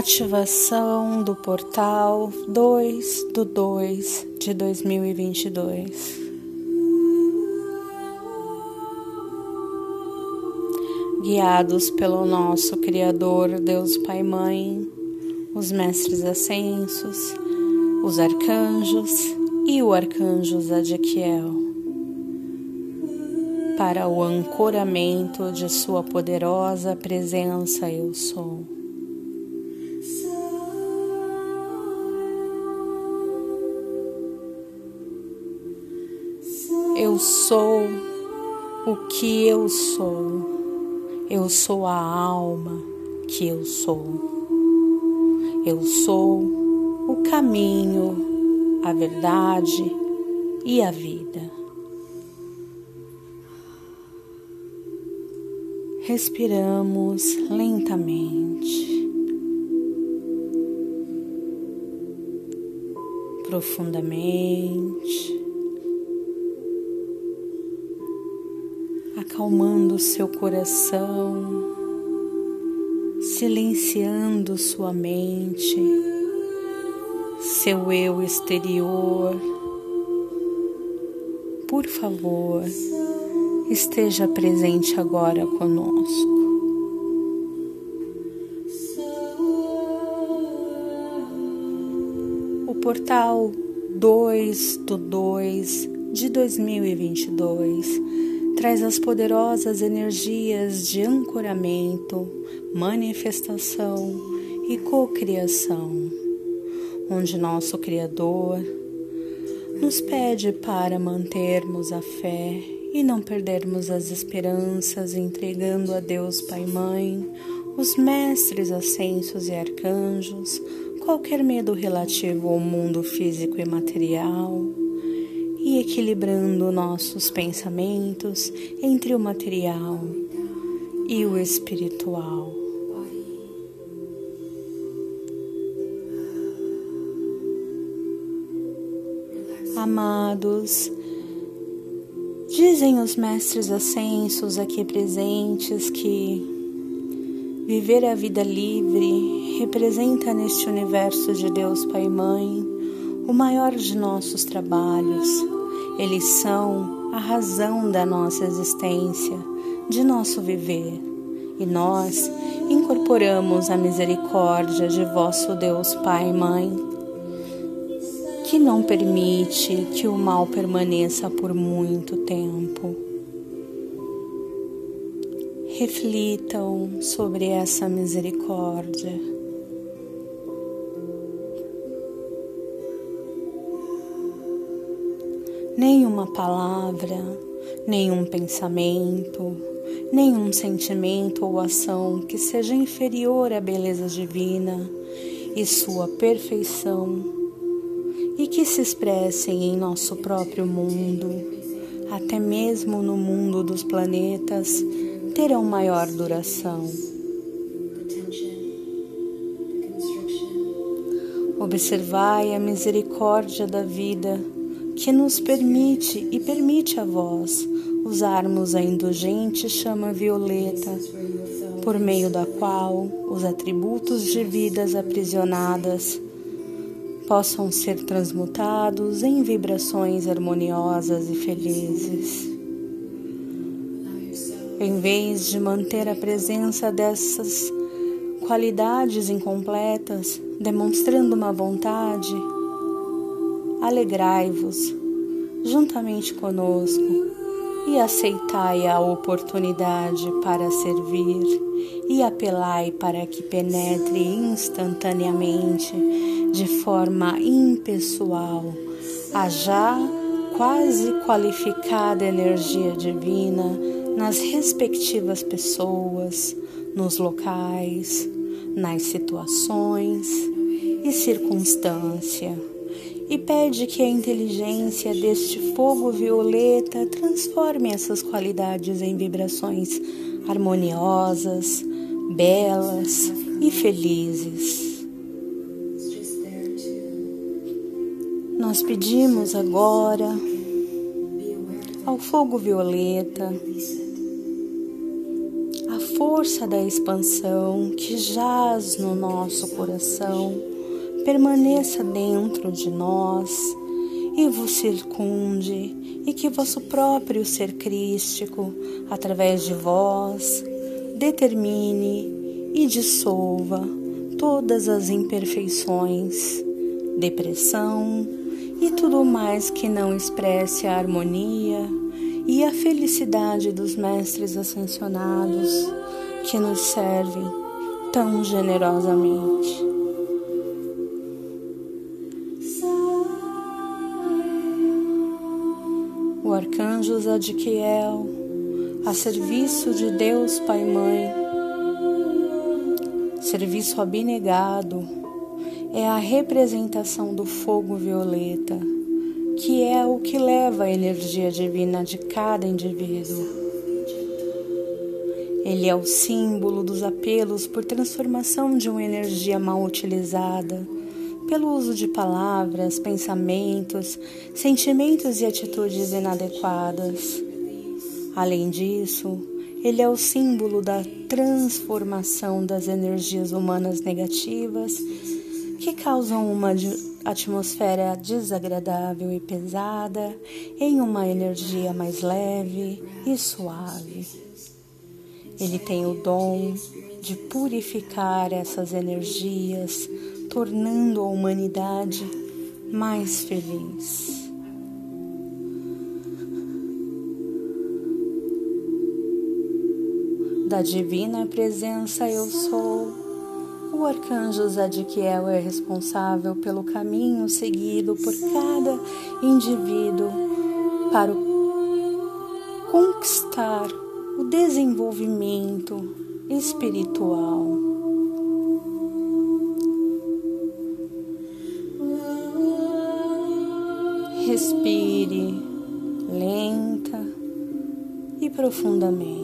Ativação do portal 2 do 2 de 2022. Guiados pelo nosso Criador, Deus Pai Mãe, os mestres ascensos, os arcanjos e o arcanjo Zadkiel, para o ancoramento de Sua poderosa presença, Eu sou. Eu sou o que eu sou. Eu sou a alma que eu sou. Eu sou o caminho, a verdade e a vida. Respiramos lentamente, profundamente, acalmando seu coração silenciando sua mente, seu eu exterior. Por favor, esteja presente agora conosco. O portal 2 do 2 de 2022 traz as poderosas energias de ancoramento, manifestação e cocriação, onde nosso Criador nos pede para mantermos a fé e não perdermos as esperanças, entregando a Deus Pai Mãe, os mestres ascensos e arcanjos, qualquer medo relativo ao mundo físico e material e equilibrando nossos pensamentos entre o material e o espiritual. Amados, dizem os mestres ascensos aqui presentes que viver a vida livre representa neste universo de Deus Pai e Mãe o maior de nossos trabalhos. Eles são a razão da nossa existência, de nosso viver. E nós incorporamos a misericórdia de vosso Deus Pai e Mãe, que não permite que o mal permaneça por muito tempo. Reflitam sobre essa misericórdia. Nenhuma palavra, nenhum pensamento, nenhum sentimento ou ação que seja inferior à beleza divina e sua perfeição e que se expressem em nosso próprio mundo, até mesmo no mundo dos planetas, terão maior duração. Observai a misericórdia da vida que nos permite e permite a vós usarmos a indulgente chama violeta, por meio da qual os atributos de vidas aprisionadas possam ser transmutados em vibrações harmoniosas e felizes. Em vez de manter a presença dessas qualidades incompletas, demonstrando uma vontade, alegrai-vos juntamente conosco e aceitai a oportunidade para servir e apelai para que penetre instantaneamente, de forma impessoal, a já quase qualificada energia divina nas respectivas pessoas, nos locais, nas situações e circunstâncias e pede que a inteligência deste fogo violeta transforme essas qualidades em vibrações harmoniosas, belas e felizes. Nós pedimos agora ao fogo violeta, a força da expansão que jaz no nosso coração permaneça dentro de nós e vos circunde, e que vosso próprio ser crístico, através de vós, determine e dissolva todas as imperfeições, depressão e tudo mais que não expresse a harmonia e a felicidade dos mestres ascensionados que nos servem tão generosamente. Arcanjo Zadkiel, a serviço de Deus Pai e Mãe, serviço abnegado, é a representação do fogo violeta que é o que leva a energia divina de cada indivíduo. Ele é o símbolo dos apelos por transformação de uma energia mal utilizada, pelo uso de palavras, pensamentos, sentimentos e atitudes inadequadas. Além disso, ele é o símbolo da transformação das energias humanas negativas que causam uma atmosfera desagradável e pesada em uma energia mais leve e suave. Ele tem o dom de purificar essas energias, tornando a humanidade mais feliz. Da divina presença eu sou o arcanjo Zadkiel é responsável pelo caminho seguido por cada indivíduo para conquistar o desenvolvimento espiritual. Respire lenta e profundamente.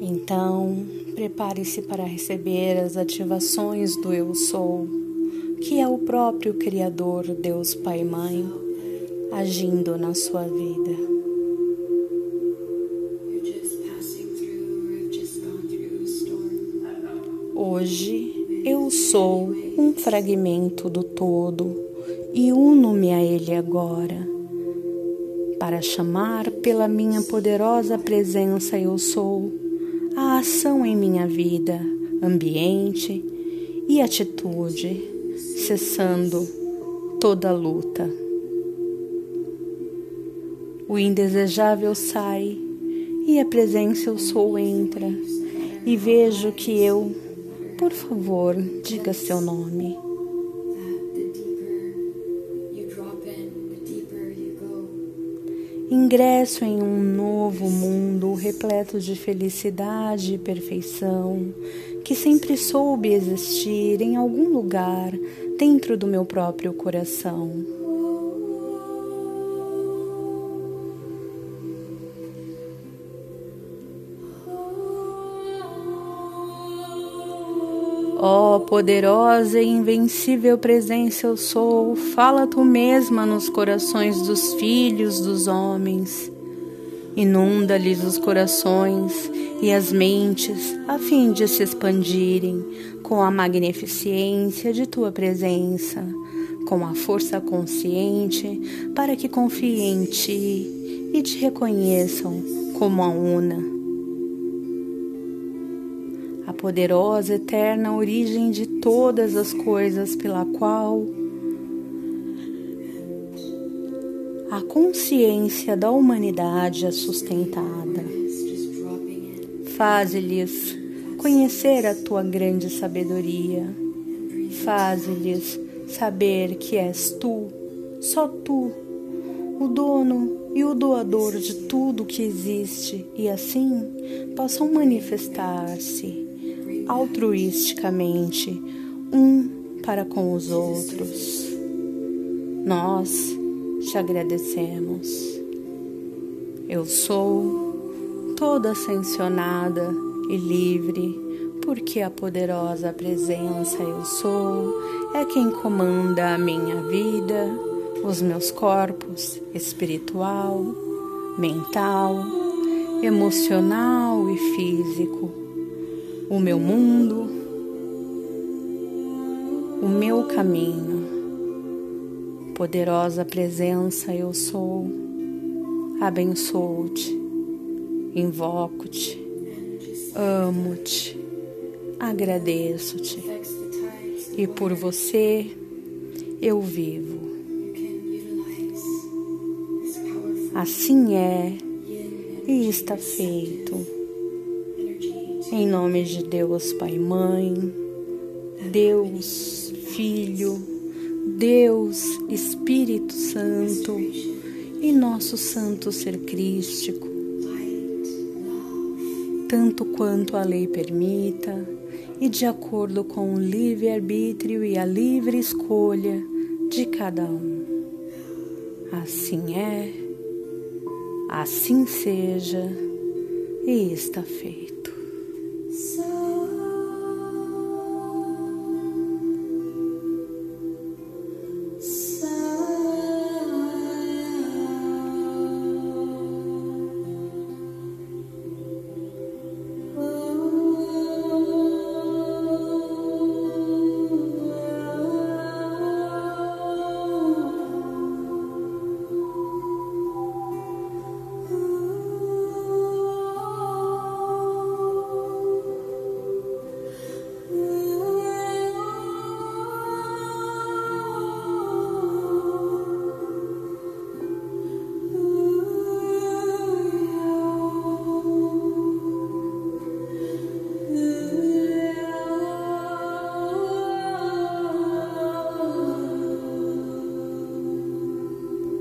Então, prepare-se para receber as ativações do Eu Sou, que é o próprio Criador, Deus Pai e Mãe, agindo na sua vida. Hoje eu sou um fragmento do todo e uno-me a Ele agora. Para chamar pela minha poderosa presença, eu sou a ação em minha vida, ambiente e atitude, cessando toda luta. O indesejável sai e a presença eu sou entra, e vejo que eu, por favor, diga seu nome. Ingresso em um novo mundo repleto de felicidade e perfeição, que sempre soube existir em algum lugar dentro do meu próprio coração. Ó oh, poderosa e invencível presença eu sou, fala tu mesma nos corações dos filhos dos homens. Inunda-lhes os corações e as mentes, a fim de se expandirem com a magnificência de tua presença, com a força consciente, para que confiem em ti e te reconheçam como a una poderosa, eterna origem de todas as coisas, pela qual a consciência da humanidade é sustentada. Faze-lhes conhecer a tua grande sabedoria. Faze-lhes saber que és tu, só tu, o dono e o doador de tudo que existe, e assim possam manifestar-se altruisticamente um para com os outros. Nós te agradecemos. Eu sou toda ascensionada e livre porque a poderosa presença eu sou é quem comanda a minha vida, os meus corpos espiritual, mental, emocional e físico, o meu mundo, o meu caminho. Poderosa presença eu sou, abençoo-te, invoco-te, amo-te, agradeço-te e por você eu vivo. Assim é e está feito. Em nome de Deus, Pai Mãe, Deus, Filho, Deus, Espírito Santo e nosso Santo Ser Crístico, tanto quanto a lei permita e de acordo com o livre-arbítrio e a livre escolha de cada um. Assim é, assim seja, e está feito.